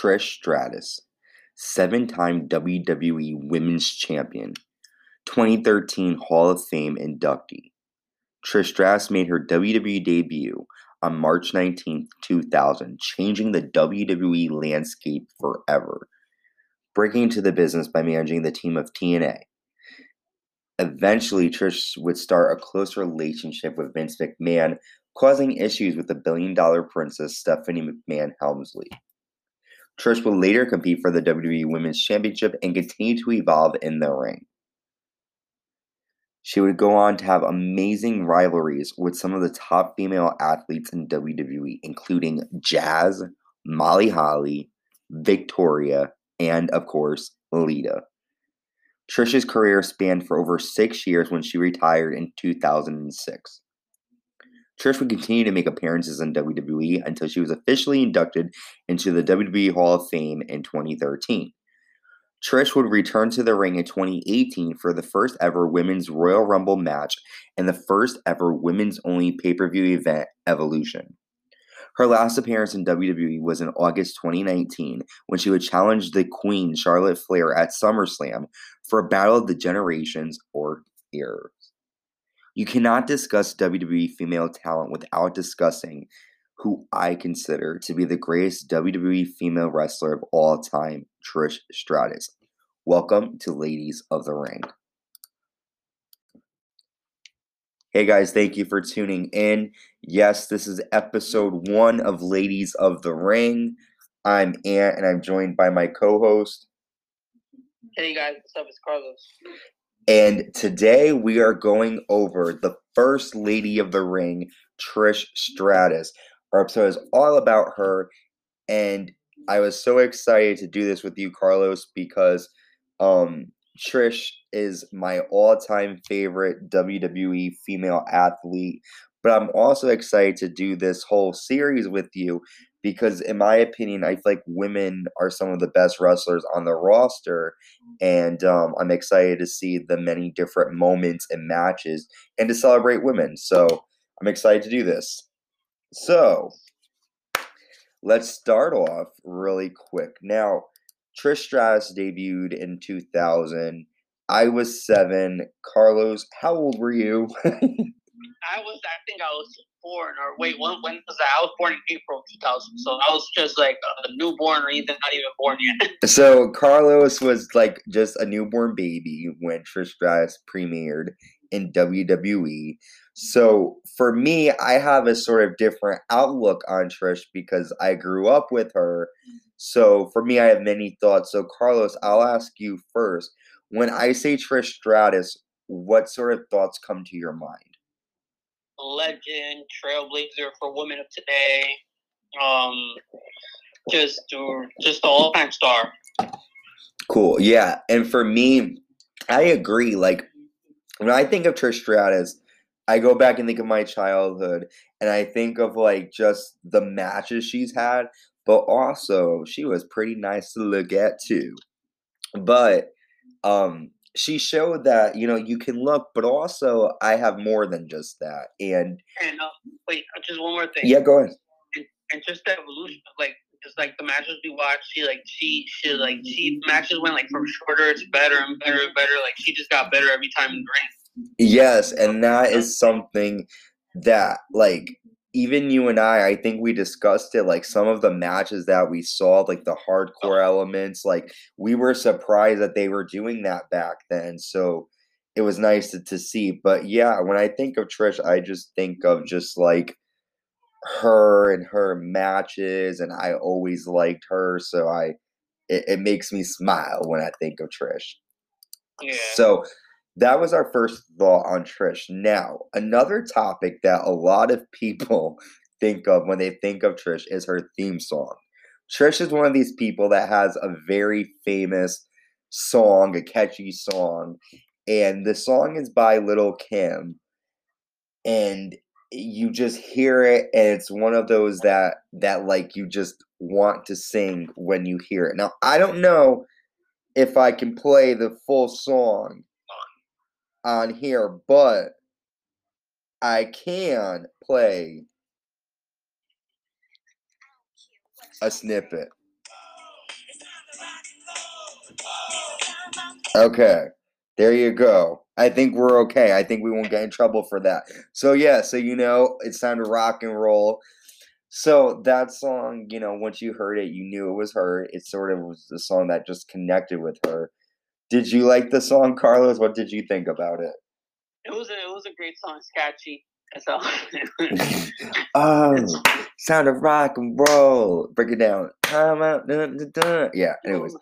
Trish Stratus, seven time WWE Women's Champion, 2013 Hall of Fame inductee. Trish Stratus made her WWE debut on March 19, 2000, changing the WWE landscape forever, breaking into the business by managing the team of T&A. Eventually, Trish would start a close relationship with Vince McMahon, causing issues with the billion dollar princess Stephanie McMahon Helmsley. Trish would later compete for the WWE Women's Championship and continue to evolve in the ring. She would go on to have amazing rivalries with some of the top female athletes in WWE, including Jazz, Molly Holly, Victoria, and of course, Lita. Trish's career spanned for over six years when she retired in 2006. Trish would continue to make appearances in WWE until she was officially inducted into the WWE Hall of Fame in 2013. Trish would return to the ring in 2018 for the first ever Women's Royal Rumble match and the first ever women's only pay per view event, Evolution. Her last appearance in WWE was in August 2019 when she would challenge the Queen Charlotte Flair at SummerSlam for a Battle of the Generations or Eras. You cannot discuss WWE female talent without discussing who I consider to be the greatest WWE female wrestler of all time, Trish Stratus. Welcome to Ladies of the Ring. Hey guys, thank you for tuning in. Yes, this is episode one of Ladies of the Ring. I'm Ant and I'm joined by my co host. Hey guys, what's up? It's Carlos. And today we are going over the first lady of the ring, Trish Stratus. Our episode is all about her, and I was so excited to do this with you, Carlos, because um, Trish is my all-time favorite WWE female athlete. But I'm also excited to do this whole series with you because in my opinion i feel like women are some of the best wrestlers on the roster and um, i'm excited to see the many different moments and matches and to celebrate women so i'm excited to do this. So let's start off really quick. Now trish stratus debuted in 2000 i was seven. Carlos how old were you I was, I think I was born, or wait, mm-hmm. when, when was that? I was born in April 2000, so I was just like a newborn or even not even born yet. so Carlos was like just a newborn baby when Trish Stratus premiered in WWE. So for me, I have a sort of different outlook on Trish because I grew up with her. So for me, I have many thoughts. So Carlos, I'll ask you first. When I say Trish Stratus, what sort of thoughts come to your mind? Legend, trailblazer for women of today. Um, just just all time star. Cool. Yeah, and for me, I agree. Like when I think of Trish Stratus, I go back and think of my childhood, and I think of like just the matches she's had, but also she was pretty nice to look at too. But um she showed that you know you can look, but also I have more than just that. And and uh, wait, uh, just one more thing. Yeah, go ahead. And, and just the evolution like just like the matches we watched, she like she she like she matches went like from shorter to better and better and better. Like she just got better every time in the ring. Yes, and that is something that like even you and I, I think we discussed it. Like some of the matches that we saw, like the hardcore oh. elements, like we were surprised that they were doing that back then. So it was nice to, to see. But yeah, when I think of Trish, I just think of just like her and her matches, and I always liked her. So I, it, it makes me smile when I think of Trish. Yeah. So that was our first thought on Trish. Now, another topic that a lot of people think of when they think of Trish is her theme song. Trish is one of these people that has a very famous song, a catchy song, and the song is by Lil' Kim. And you just hear it and it's one of those that that like you just want to sing when you hear it. Now, I don't know if I can play the full song on here, but I can play a snippet. Okay, there you go. I think we're okay. I think we won't get in trouble for that. So, yeah, so you know, it's time to rock and roll. So, that song, you know, once you heard it, you knew it was her. It sort of was the song that just connected with her. Did you like the song, Carlos? What did you think about it? It was a, it was a great song. It's catchy. So. oh, sound of rock and roll. Break it down. Time out. Dun, dun, dun. Yeah, anyways.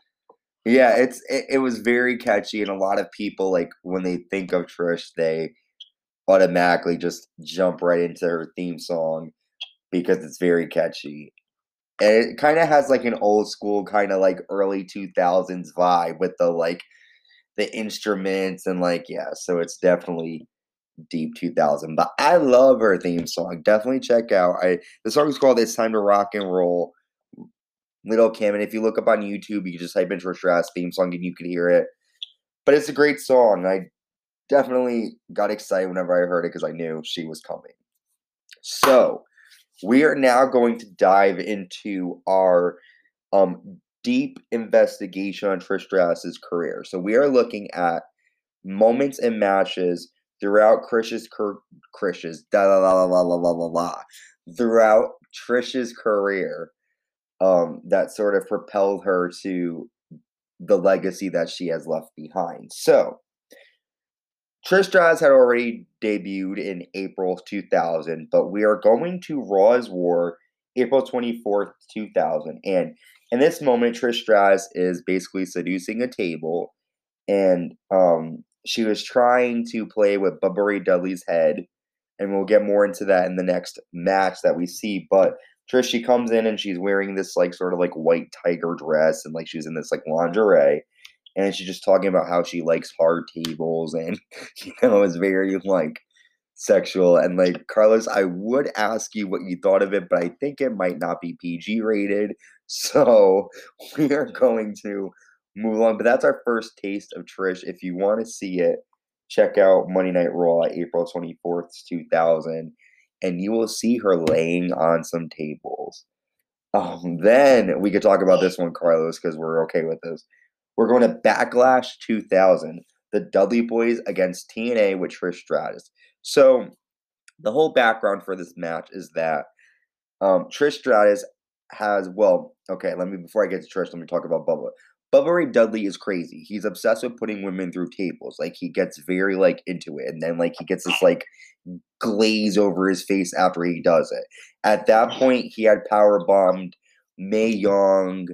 Yeah, it's it, it was very catchy, and a lot of people like when they think of Trish, they automatically just jump right into her theme song because it's very catchy. And it kind of has like an old school kind of like early 2000s vibe with the like the instruments and like yeah, so it's definitely deep 2000. But I love her theme song. Definitely check out. I the song is called "It's Time to Rock and Roll." Lil' Kim, and if you look up on YouTube, you just type in Trish theme song and you can hear it. But it's a great song. I definitely got excited whenever I heard it because I knew she was coming. So we are now going to dive into our um, deep investigation on Trish Stratus's career. So we are looking at moments and matches throughout Trish's Trish's da la la la la la la la throughout Trish's career um, that sort of propelled her to the legacy that she has left behind. So Trish had already debuted in April 2000, but we are going to Raw is War April 24th, 2000. And in this moment, Trish Stratus is basically seducing a table, and um, she was trying to play with Bubba Ray Dudley's head, and we'll get more into that in the next match that we see. But Trish, she comes in and she's wearing this like sort of like white tiger dress, and like she's in this like lingerie, and she's just talking about how she likes hard tables, and you know, it's very like sexual. And like Carlos, I would ask you what you thought of it, but I think it might not be PG rated, so we are going to move on. But that's our first taste of Trish. If you want to see it, check out Monday Night Raw, April 24th, 2000, and you will see her laying on some tables. Um, then we could talk about this one, Carlos, because we're okay with this. We're going to Backlash 2000, the Dudley Boyz against T&A with Trish Stratus. So the whole background for this match is that um, Trish Stratus has, well, okay, let me, before I get to Trish, let me talk about Bubba. Bubba Ray Dudley is crazy. He's obsessed with putting women through tables. Like he gets very like into it, and then like he gets this like glaze over his face after he does it. At that point, he had power bombed Mae Young,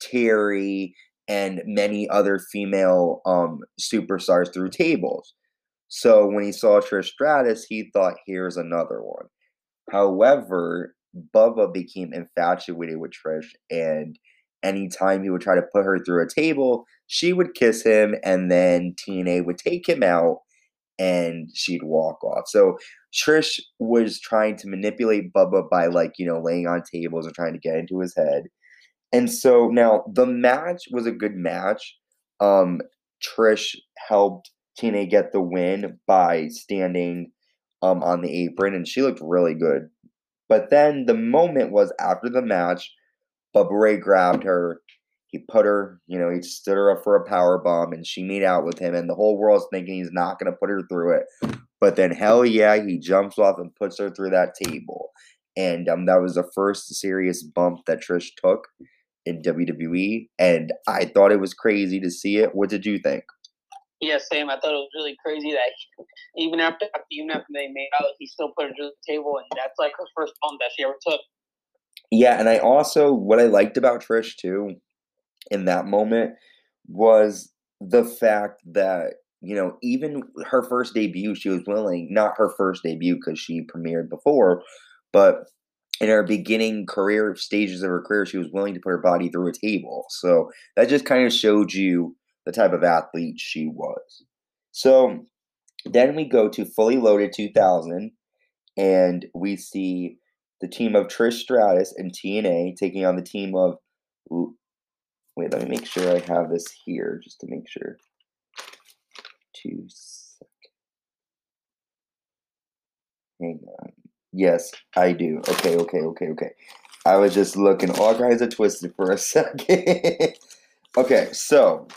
Terri, and many other female um superstars through tables. So when he saw Trish Stratus, he thought, "Here's another one." However, Bubba became infatuated with Trish and anytime he would try to put her through a table, she would kiss him, and then T&A would take him out and she'd walk off. So Trish was trying to manipulate Bubba by, like, you know, laying on tables or trying to get into his head. And so now the match was a good match. Um, Trish helped T&A get the win by standing um, on the apron, and she looked really good. But then the moment was after the match Bubba Ray grabbed her. He put her, you know, he stood her up for a power bomb, and she made out with him. And the whole world's thinking he's not going to put her through it. But then, hell yeah, he jumps off and puts her through that table. And um, that was the first serious bump that Trish took in WWE. And I thought it was crazy to see it. What did you think? Yeah, same. I thought it was really crazy that even after even after they made out, he still put her through the table, and that's like her first bump that she ever took. Yeah, and I also what I liked about Trish too in that moment was the fact that you know even her first debut she was willing not her first debut because she premiered before but in her beginning career stages of her career she was willing to put her body through a table so that just kind of showed you the type of athlete she was so then we go to fully loaded 2000 and we see the team of Trish Stratus and T&A taking on the team of. Wait, let me make sure I have this here just to make sure. Two seconds. Hang on. Yes, I do. Okay, okay, okay, okay. I was just looking all kinds of twisted for a second. okay, so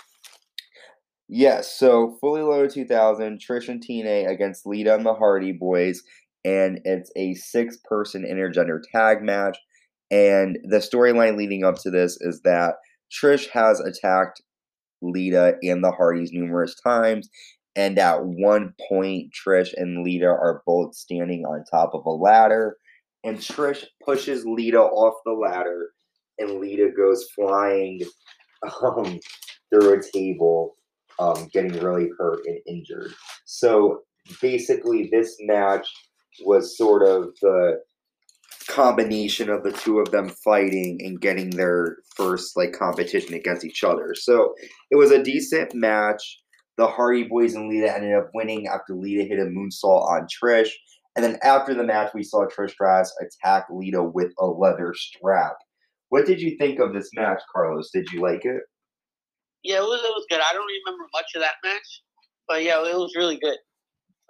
Yes, so fully loaded 2000, Trish and Tina against Lita and the Hardy Boyz, and it's a six person intergender tag match. And the storyline leading up to this is that Trish has attacked Lita and the Hardys numerous times. And at one point, Trish and Lita are both standing on top of a ladder. And Trish pushes Lita off the ladder, and Lita goes flying um, through a table, um, getting really hurt and injured. So basically, this match was sort of the combination of the two of them fighting and getting their first like competition against each other. So it was a decent match. The Hardy Boyz and Lita ended up winning after Lita hit a moonsault on Trish. And then after the match, we saw Trish Stratus attack Lita with a leather strap. What did you think of this match, Carlos? Did you like it? Yeah, it was, it was good. I don't remember much of that match, but yeah, it was really good.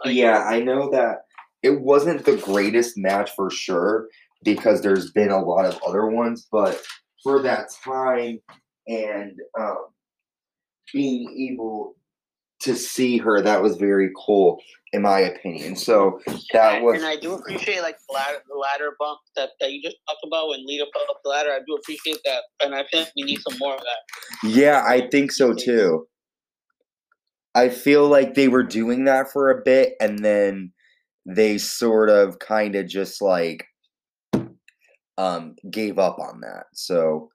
Like, yeah, I know that it wasn't the greatest match for sure because there's been a lot of other ones, but for that time and um, being able to see her, that was very cool, in my opinion. So that was. And I do appreciate like the ladder, the ladder bump that, that you just talked about when Lita put up the ladder. I do appreciate that, and I think we need some more of that. Yeah, I think so too. I feel like they were doing that for a bit, and then they sort of kind of just like um gave up on that. So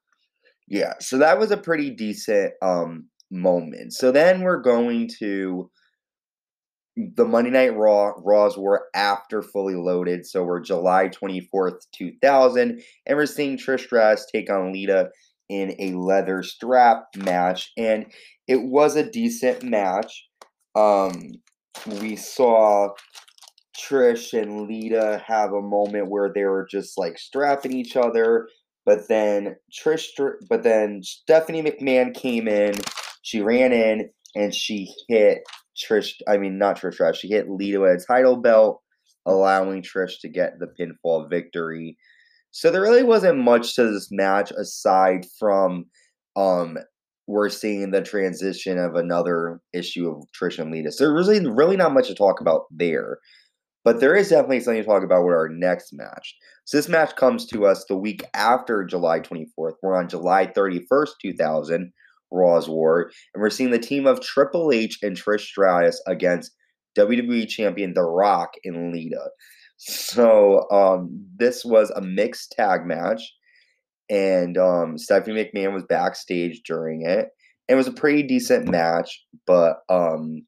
yeah, so that was a pretty decent um moment. So then we're going to the Monday Night Raw. Raws were after fully loaded, so we're July 24th, 2000, and we're seeing Trish Stratus take on Lita in a leather strap match, and it was a decent match. Um, we saw Trish and Lita have a moment where they were just like strapping each other, but then Trish, but then Stephanie McMahon came in. She ran in and she hit Trish. I mean, not Trish. Trish she hit Lita with a title belt, allowing Trish to get the pinfall victory. So there really wasn't much to this match aside from um we're seeing the transition of another issue of Trish and Lita. So there's really really not much to talk about there. But there is definitely something to talk about with our next match. So this match comes to us the week after July 24th. We're on July 31st, 2000, Raw is War, and we're seeing the team of Triple H and Trish Stratus against WWE Champion The Rock and Lita. So um, this was a mixed tag match, and um, Stephanie McMahon was backstage during it. It was a pretty decent match, but um,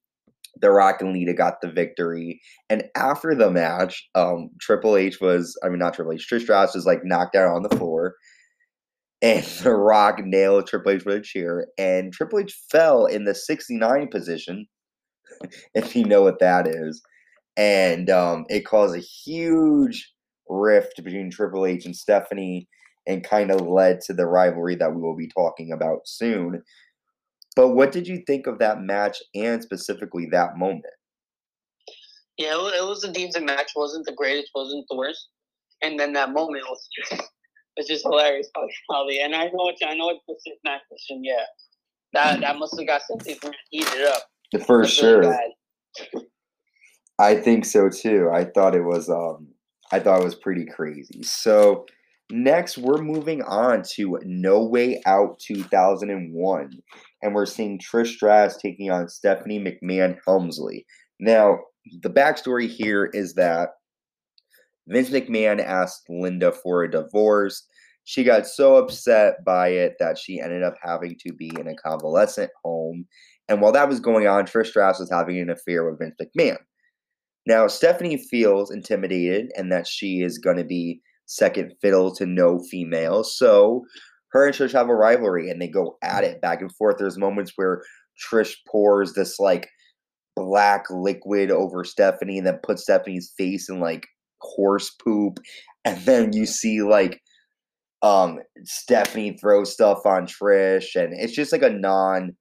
the Rock and Lita got the victory. And after the match, um, Triple H was, I mean, not Triple H, Trish Stratus was like knocked out on the floor. And The Rock nailed Triple H with a chair. And Triple H fell in the 69 position, if you know what that is. And um, it caused a huge rift between Triple H and Stephanie and kind of led to the rivalry that we will be talking about soon. But what did you think of that match and specifically that moment? Yeah, it was a decent match. wasn't the greatest, wasn't the worst. And then that moment was was just hilarious. Probably, and I know it's I know it's the six man question. Yeah, that that must have got something heated up. For sure. Really I think so too. I thought it was um I thought it was pretty crazy. So Next, we're moving on to No Way Out 2001, and we're seeing Trish Stratus taking on Stephanie McMahon Helmsley. Now, the backstory here is that Vince McMahon asked Linda for a divorce. She got so upset by it that she ended up having to be in a convalescent home. And while that was going on, Trish Stratus was having an affair with Vince McMahon. Now, Stephanie feels intimidated and that she is going to be second fiddle to no female. So her and Trish have a rivalry and they go at it back and forth. There's moments where Trish pours this like black liquid over Stephanie and then puts Stephanie's face in like horse poop. And then you see like um Stephanie throw stuff on Trish and it's just like a non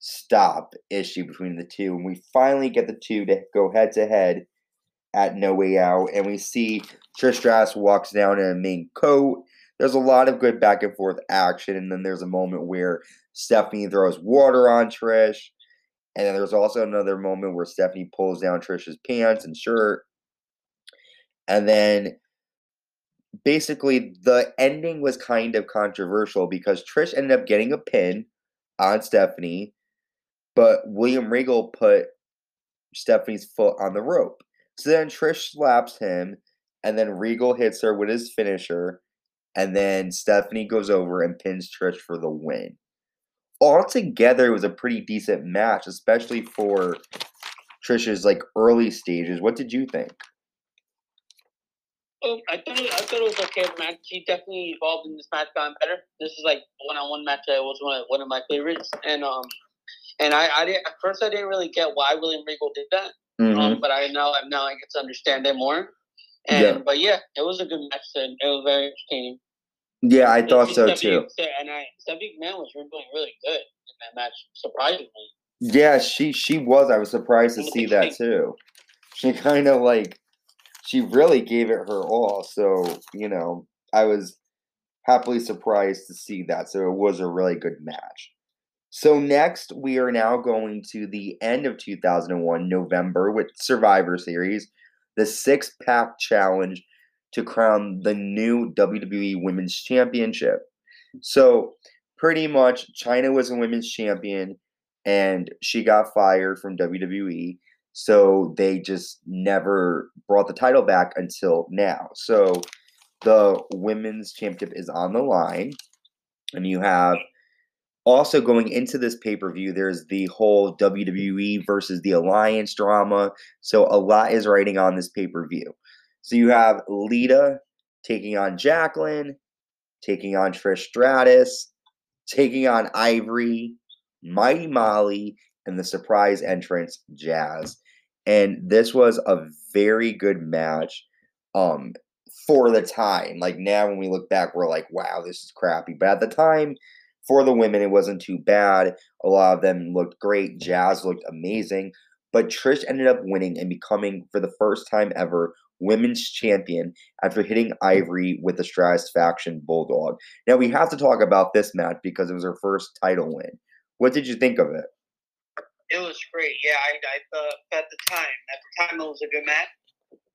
stop issue between the two. And we finally get the two to go head to head at No Way Out, and we see Trish Stratus walks down in a mink coat. There's a lot of good back and forth action, and then there's a moment where Stephanie throws water on Trish, And then there's also another moment where Stephanie pulls down Trish's pants and shirt. And then basically the ending was kind of controversial because Trish ended up getting a pin on Stephanie, but William Regal put Stephanie's foot on the rope. So then Trish slaps him, and then Regal hits her with his finisher, and then Stephanie goes over and pins Trish for the win. Altogether, it was a pretty decent match, especially for Trish's like early stages. What did you think? Oh, I thought it, I thought it was okay match. She definitely evolved in this match, gotten better. This is like one on one match. That was one of, one of my favorites, and um, and I, I didn't at first I didn't really get why William Regal did that, Mm-hmm. um, but I now I now I get to understand it more. And Yeah. but yeah, it was a good match. And it was very entertaining. Yeah, I thought so too. And I Stephanie McMahon was really really good in that match, surprisingly. Yeah, she she was. I was surprised to see that too. She kind of like she really gave it her all. So you know, I was happily surprised to see that. So it was a really good match. So next, we are now going to the end of 2001, November, with Survivor Series, the six pack challenge to crown the new WWE Women's Championship. So pretty much, Chyna was a women's champion and she got fired from WWE. So they just never brought the title back until now. So the women's championship is on the line, and you have also going into this pay per view. There's the whole WWE versus the Alliance drama. So a lot is writing on this pay per view. So you have Lita taking on Jacqueline, taking on Trish Stratus, taking on Ivory, Mighty Molly, and the surprise entrance Jazz. And this was a very good match um for the time. Like now when we look back we're like wow, this is crappy. But at the time for the women it wasn't too bad. A lot of them looked great. Jazz looked amazing, but Trish ended up winning and becoming for the first time ever women's champion after hitting Ivory with the Stratusfaction Bulldog. Now we have to talk about this match because it was her first title win. What did you think of it? It was great. Yeah, I, I thought at the time, at the time it was a good match.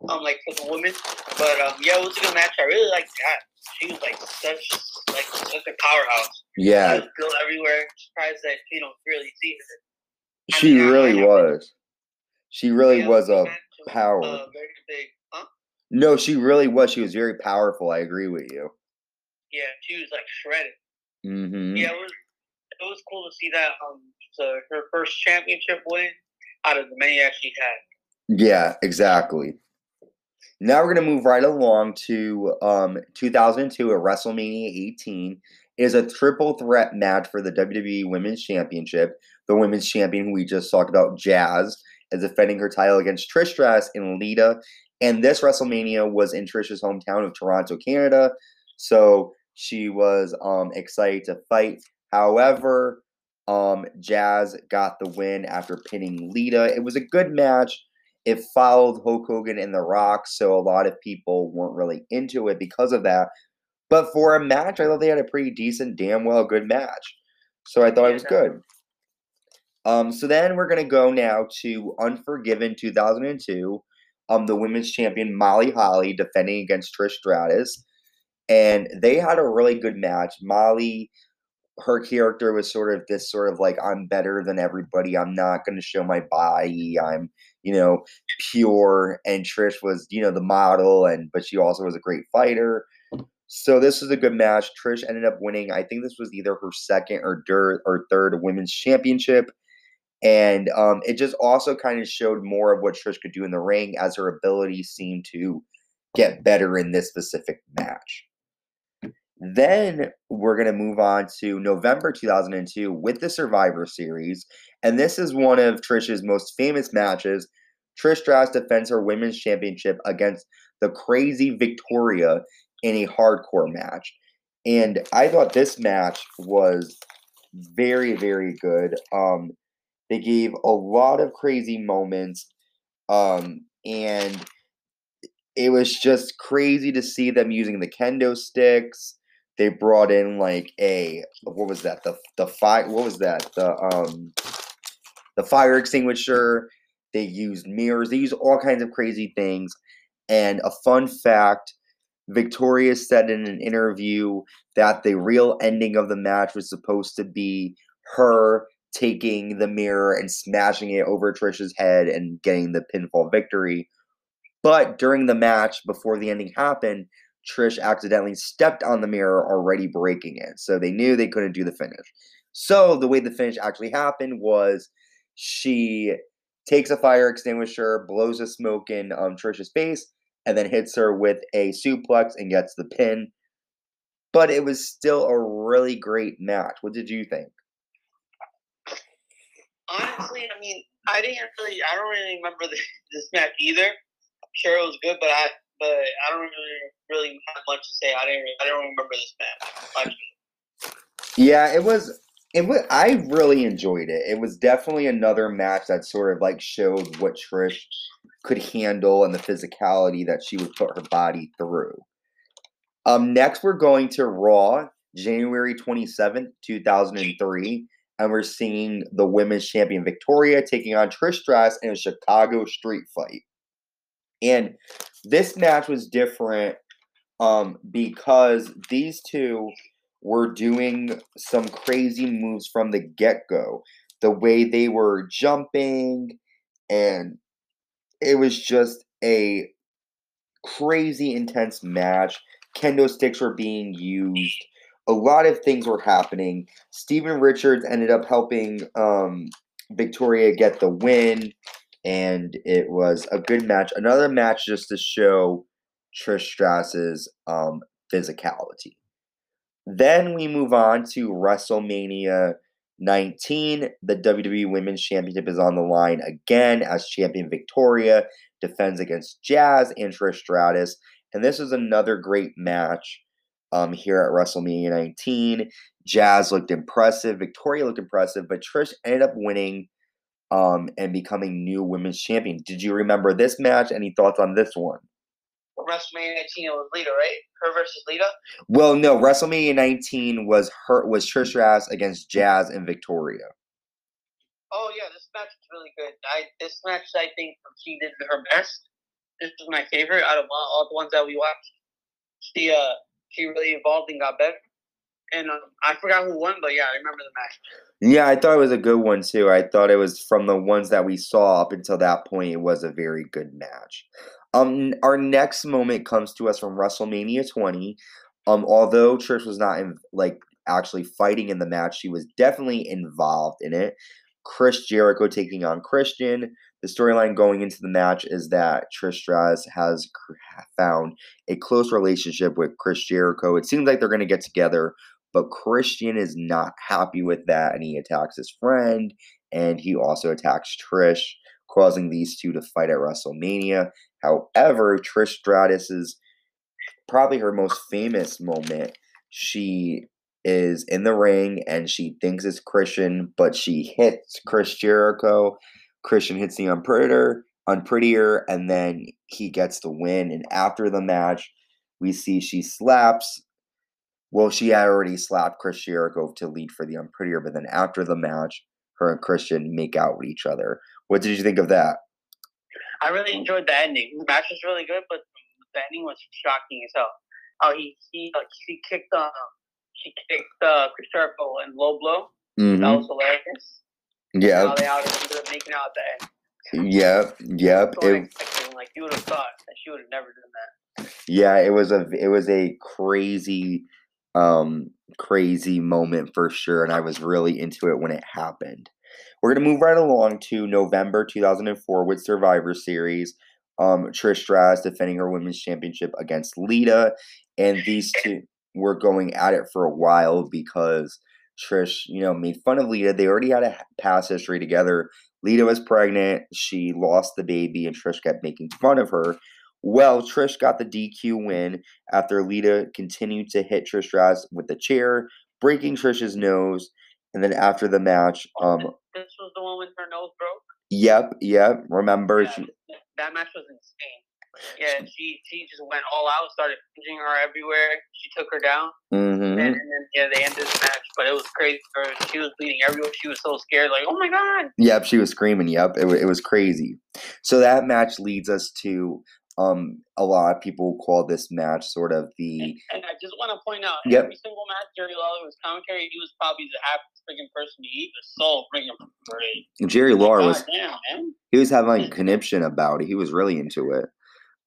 Um, like for the women, but um, yeah, it was a good match. I really liked that. She was like such, like such a powerhouse. She Yeah, was built everywhere. Surprised that you don't really see her. I she mean, really I- was. She really Yeah, was a was, power. Uh, very big. Huh? no. She really was. She was very powerful. I agree with you. Yeah, she was like shredded. hmm Yeah, it was. It was cool to see that. Um, her first championship win out of the many that she had. Yeah, exactly. Now we're gonna move right along to um 2002 at WrestleMania 18. It is a triple threat match for the WWE Women's Championship. The women's champion, who we just talked about, Jazz, is defending her title against Trish Stratus and Lita. And this WrestleMania was in Trish's hometown of Toronto, Canada. So she was um excited to fight. However, um, Jazz got the win after pinning Lita. It was a good match. It followed Hulk Hogan and The Rock, so a lot of people weren't really into it because of that. But for a match, I thought they had a pretty decent, damn well good match. So I thought it was good. Um, so then we're gonna go now to Unforgiven 2002. Um, the women's champion Molly Holly defending against Trish Stratus, and they had a really good match. Molly her character was sort of this sort of like I'm better than everybody. I'm not going to show my body. I'm, you know, pure and Trish was, you know, the model and but she also was a great fighter. So this was a good match. Trish ended up winning. I think this was either her second or third or third women's championship. And um, it just also kind of showed more of what Trish could do in the ring as her abilities seemed to get better in this specific match. Then we're going to move on to November 2002 with the Survivor Series. And this is one of Trish's most famous matches. Trish Stratus defends her women's championship against the crazy Victoria in a hardcore match. And I thought this match was very, very good. Um, they gave a lot of crazy moments. Um, and it was just crazy to see them using the kendo sticks they brought in like a what was that the the fight what was that the um the fire extinguisher. They used mirrors. They used all kinds of crazy things. And a fun fact Victoria said in an interview that the real ending of the match was supposed to be her taking the mirror and smashing it over Trish's head and getting the pinfall victory. But during the match, before the ending happened, Trish accidentally stepped on the mirror, already breaking it. So they knew they couldn't do the finish. So the way the finish actually happened was she takes a fire extinguisher, blows a smoke in um, Trish's face, and then hits her with a suplex and gets the pin. But it was still a really great match. What did you think? Honestly, I mean, I didn't really, I don't really remember this match either. I'm sure it was good, but I, but I don't really, really have much to say. I didn't, I don't remember this match. Yeah, it was. It was. I really enjoyed it. It was definitely another match that sort of like showed what Trish could handle and the physicality that she would put her body through. Um, next, we're going to Raw, January 27th, 2003, and we're seeing the women's champion Victoria taking on Trish Stratus in a Chicago street fight. And this match was different um, because these two were doing some crazy moves from the get go. The way they were jumping and it was just a crazy intense match. Kendo sticks were being used. A lot of things were happening. Steven Richards ended up helping um, Victoria get the win, and it was a good match. Another match just to show Trish Stratus's um, physicality. Then we move on to WrestleMania 19, the WWE Women's Championship is on the line again as champion Victoria defends against Jazz and Trish Stratus. And this is another great match um, here at WrestleMania 19. Jazz looked impressive, Victoria looked impressive, but Trish ended up winning um, and becoming new women's champion. Did you remember this match? Any thoughts on this one? WrestleMania 19 was Lita, right? Her versus Lita. Well, no, WrestleMania 19 was her was Trish Stratus against Jazz and Victoria. Oh yeah, this match was really good. I this match I think she did her best. This was my favorite out of all, all the ones that we watched. She uh she really evolved and got better. And um, I forgot who won, but yeah, I remember the match. Yeah, I thought it was a good one too. I thought it was from the ones that we saw up until that point. It was a very good match. Um, our next moment comes to us from WrestleMania 20. Um, although Trish was not in, like actually fighting in the match, she was definitely involved in it. Chris Jericho taking on Christian. The storyline going into the match is that Trish Stratus has found a close relationship with Chris Jericho. It seems like they're going to get together, but Christian is not happy with that, and he attacks his friend, and he also attacks Trish, causing these two to fight at WrestleMania. However, Trish Stratus is probably her most famous moment. She is in the ring and she thinks it's Christian, but she hits Chris Jericho. Christian hits the unprettier, unprettier, and then he gets the win. And after the match, we see she slaps. Well, she had already slapped Chris Jericho to lead for the unprettier, but then after the match, her and Christian make out with each other. What did you think of that? I really enjoyed the ending. The match was really good, but the ending was shocking as hell. How he he like she kicked um she kicked uh Chris Jericho in low blow. Mm-hmm. That was hilarious. Yeah. How they ended up making out at the end. Yep, yep. It, like you would have thought that she would have never done that. Yeah, it was a it was a crazy um crazy moment for sure and I was really into it when it happened. We're going to move right along to November 2004 with Survivor Series. Um, Trish Stratus defending her women's championship against Lita. And these two were going at it for a while because Trish, you know, made fun of Lita. They already had a past history together. Lita was pregnant. She lost the baby, and Trish kept making fun of her. Well, Trish got the DQ win after Lita continued to hit Trish Stratus with the chair, breaking Trish's nose. And then after the match, um, this was the one with her nose broke. Yep, yep. Remember, yeah, she, that match was insane. Yeah, she she just went all out, started pinching her everywhere. She took her down, Mm-hmm. and, and then yeah, they ended the match. But it was crazy. She was bleeding everywhere. She was so scared, like, oh my god. Yep, she was screaming. Yep, it, it was crazy. So that match leads us to um a lot of people call this match sort of the And, and I just want to point out, Yep. every single match Jerry Lawler was commentary. He was probably the happiest freaking person to eat. Was so freaking great. Jerry Lawler was damn, he was having like a conniption about it. He was really into it.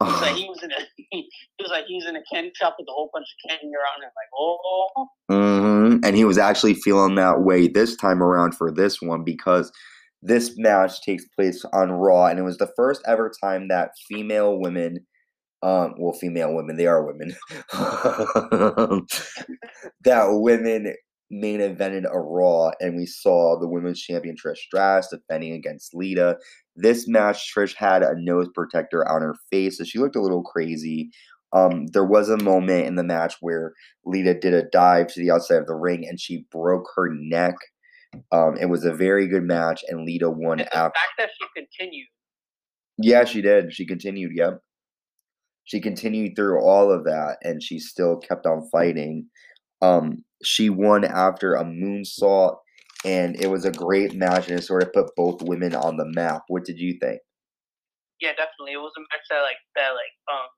He was like he was in a he was like he was in a candy shop with a whole bunch of candy around him. Like, oh, Mm-hmm. And he was actually feeling that way this time around for this one because this match takes place on Raw, and it was the first ever time that female women, um, well, female women, they are women, that women main evented a Raw, and we saw the women's champion Trish Stratus defending against Lita. This match, Trish had a nose protector on her face, so she looked a little crazy. Um, there was a moment in the match where Lita did a dive to the outside of the ring and she broke her neck. Um, it was a very good match, and Lita won and the after. fact that she continued. Yeah, she did. She continued. Yep. She continued through all of that, and she still kept on fighting. Um, she won after a moonsault, and it was a great match, and it sort of put both women on the map. What did you think? Yeah, definitely. It was a match that like that like um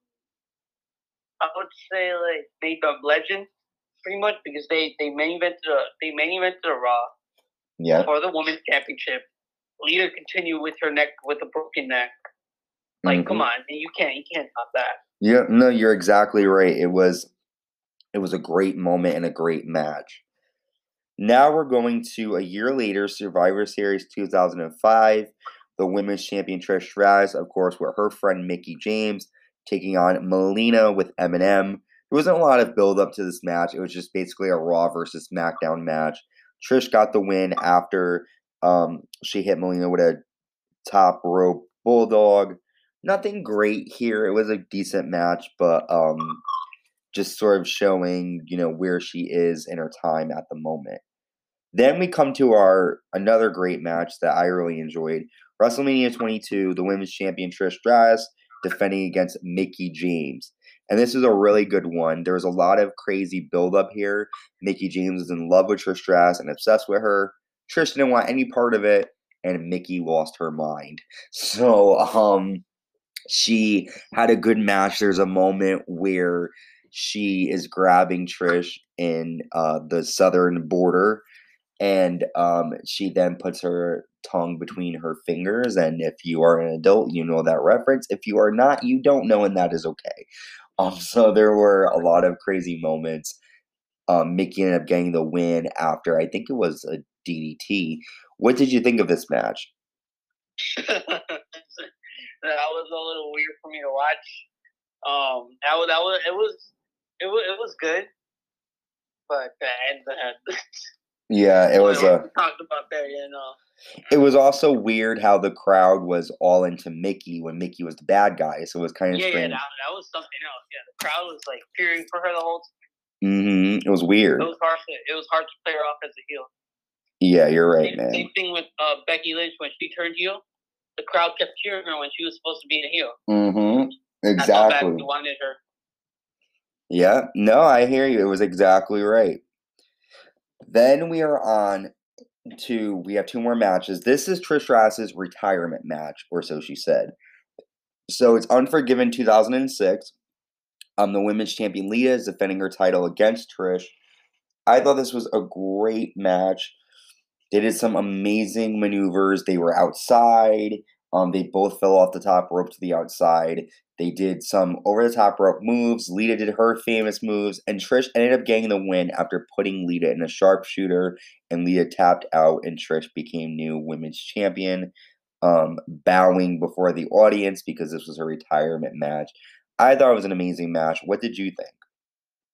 I would say like made them legend pretty much because they they main evented a they main evented a Raw Yeah. for the women's championship. Lita continued with her neck with a broken neck. Like, come Mhm. on, you can't you can't top that. Yeah, no, you're exactly right. It was it was a great moment and a great match. Now we're going to a year later, Survivor Series 2005. The women's champion Trish Stratus, of course, with her friend Mickie James, taking on Melina with MNM. There wasn't a lot of build up to this match. It was just basically a Raw versus SmackDown match. Trish got the win after um, she hit Melina with a top rope bulldog. Nothing great here. It was a decent match, but um, just sort of showing you know where she is in her time at the moment. Then we come to our another great match that I really enjoyed. WrestleMania 22, the women's champion Trish Stratus defending against Mickie James. And this is a really good one. There was a lot of crazy build-up here. Mickie James is in love with Trish Stratus and obsessed with her. Trish didn't want any part of it, and Mickie lost her mind. So um she had a good match. There's a moment where she is grabbing Trish in uh, the southern border, and um, she then puts her tongue between her fingers. And if you are an adult, you know that reference. If you are not, you don't know, and that is okay. Um, so there were a lot of crazy moments. Um, Mickie ended up getting the win after I think it was a DDT. What did you think of this match? that was a little weird for me to watch. Um, that was that was it was it was it was good, but the end the Yeah, it was a. talked about that, you know. It was also weird how the crowd was all into Mickie when Mickie was the bad guy. So it was kind of Yeah, yeah, strange. that, that was something else. Yeah, the crowd was like cheering for her the whole. time. Mm-hmm. It was weird. It was hard to it was hard to play her off as a heel. Yeah, you're right, same, man. same thing with uh, Becky Lynch when she turned heel. The crowd kept cheering her when she was supposed to be a heel. Mm-hmm. That's Exactly. we wanted her. Yeah, no, I hear you. It was exactly right. Then we are on to we have two more matches. This is Trish Stratus's retirement match, or so she said. So it's Unforgiven 2006. Um, the women's champion Lita is defending her title against Trish. I thought this was a great match. They did some amazing maneuvers. They were outside. Um, they both fell off the top rope to the outside. They did some over the top rope moves. Lita did her famous moves, and Trish ended up getting the win after putting Lita in a sharpshooter. And Lita tapped out, and Trish became new women's champion, um, bowing before the audience because this was her retirement match. I thought it was an amazing match. What did you think?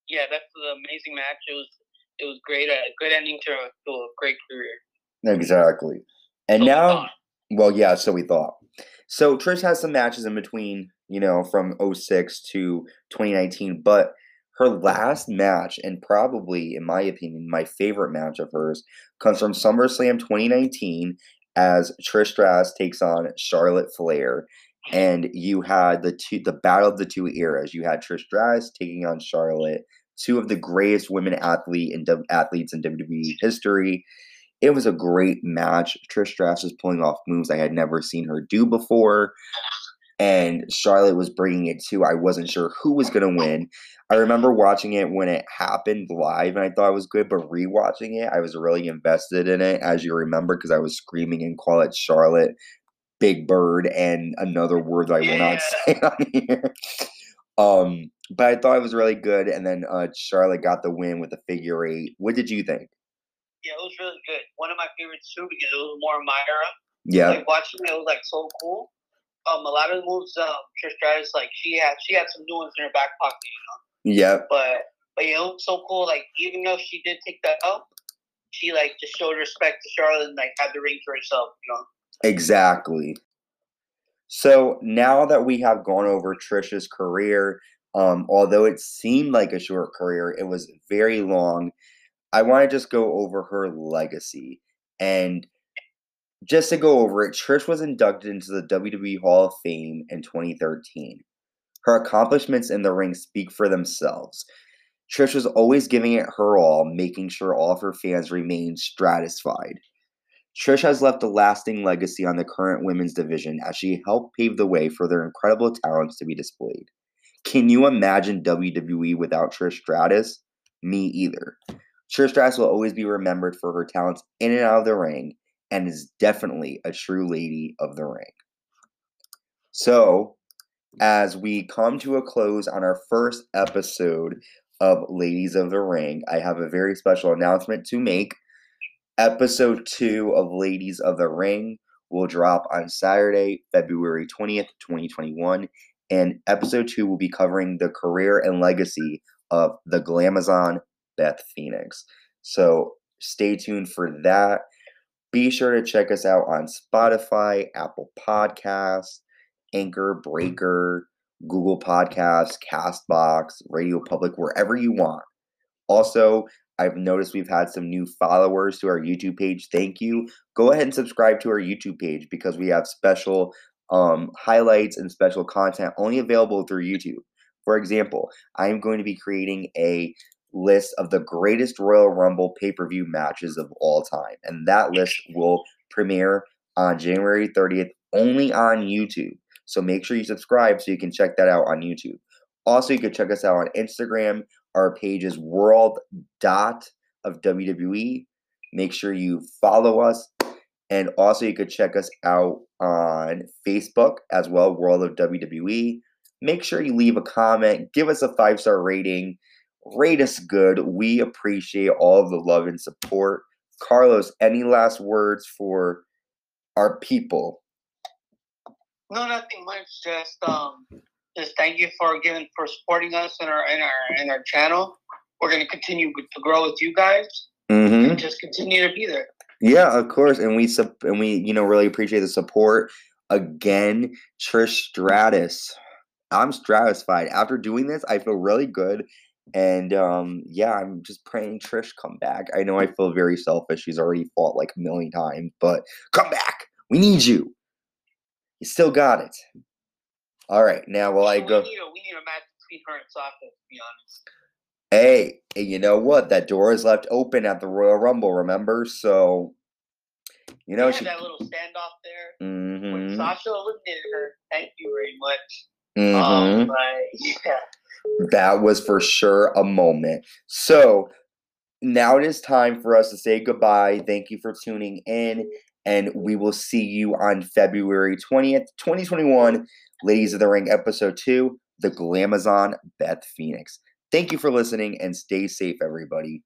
Yeah, that's an amazing match. It was it was great. A good ending to, to a great career. Exactly. And So now. Well, yeah, so we thought. So Trish has some matches in between, you know, from 06 to 2019, but her last match, and probably, in my opinion, my favorite match of hers, comes from SummerSlam 2019 as Trish Stratus takes on Charlotte Flair. and you had the two the battle of the two eras. You had Trish Stratus taking on Charlotte, two of the greatest women athlete in athletes in WWE history. It was a great match. Trish Stratus was pulling off moves I had never seen her do before and Charlotte was bringing it too. I wasn't sure who was going to win. I remember watching it when it happened live and I thought it was good, but rewatching it, I was really invested in it, as you remember, because I was screaming and call it Charlotte, Big Bird, and another word that I will not say on here. Um, but I thought it was really good, and then uh, Charlotte got the win with the figure eight. What did you think? Yeah, it was really good. One of my favorites too because it was more my era. Yeah, like watching it was like so cool um, a lot of the moves um, Trish Stratus like she had she had some new ones in her back pocket, you know. Yeah. But but you know, it's so cool. Like even though she did take that up, she like just showed respect to Charlotte and like had the ring to herself, you know. Exactly. So now that we have gone over Trish's career, um, although it seemed like a short career, it was very long. I want to just go over her legacy. And just to go over it, Trish was inducted into the WWE Hall of Fame in 2013. Her accomplishments in the ring speak for themselves. Trish was always giving it her all, making sure all of her fans remained satisfied. Trish has left a lasting legacy on the current women's division as she helped pave the way for their incredible talents to be displayed. Can you imagine WWE without Trish Stratus? Me either. Trish Stratus will always be remembered for her talents in and out of the ring and is definitely a true lady of the ring. So, as we come to a close on our first episode of Ladies of the Ring, I have a very special announcement to make. Episode 2 of Ladies of the Ring will drop on Saturday, February 20th, 2021, and episode 2 will be covering the career and legacy of the Glamazon Beth Phoenix. So, stay tuned for that. Be sure to check us out on Spotify, Apple Podcasts, Anchor, Breaker, Google Podcasts, Castbox, Radio Public, wherever you want. Also, I've noticed we've had some new followers to our YouTube page. Thank you. Go ahead and subscribe to our YouTube page because we have special um, highlights and special content only available through YouTube. For example, I'm going to be creating a list of the greatest Royal Rumble pay per view matches of all time. And that list will premiere on January 30th only on YouTube. So make sure you subscribe so you can check that out on YouTube. Also, you can check us out on Instagram. Our page is world dot of WWE. Make sure you follow us. And also, you could check us out on Facebook as well, World of WWE. Make sure you leave a comment, give us a five star rating rate us good. We appreciate all of the love and support. Carlos, any last words for our people? No, nothing much. Just um, just thank you for giving for supporting us in our in our in our channel. We're gonna continue to grow with you guys. Mm-hmm. And just continue to be there. Yeah, of course, and we sup- and we you know really appreciate the support. Again, Trish Stratus. I'm stratified. After doing this, I feel really good and um, yeah, I'm just praying Trish come back. I know I feel very selfish. She's already fought like a million times, but come back. We need you. You still got it. All right, now will I go? We need, a, we need a match between her and Sasha, to be honest. Hey, and you know what? That door is left open at the Royal Rumble. Remember, so you know she that little standoff there mm-hmm. when Sasha eliminated her. Thank you very much. Mm-hmm. Um, but, yeah that was for sure a moment. So now it is time for us to say goodbye. Thank you for tuning in, and we will see you on February 20th, 2021, Ladies of the Ring, Episode 2, The Glamazon Beth Phoenix. Thank you for listening and stay safe, everybody.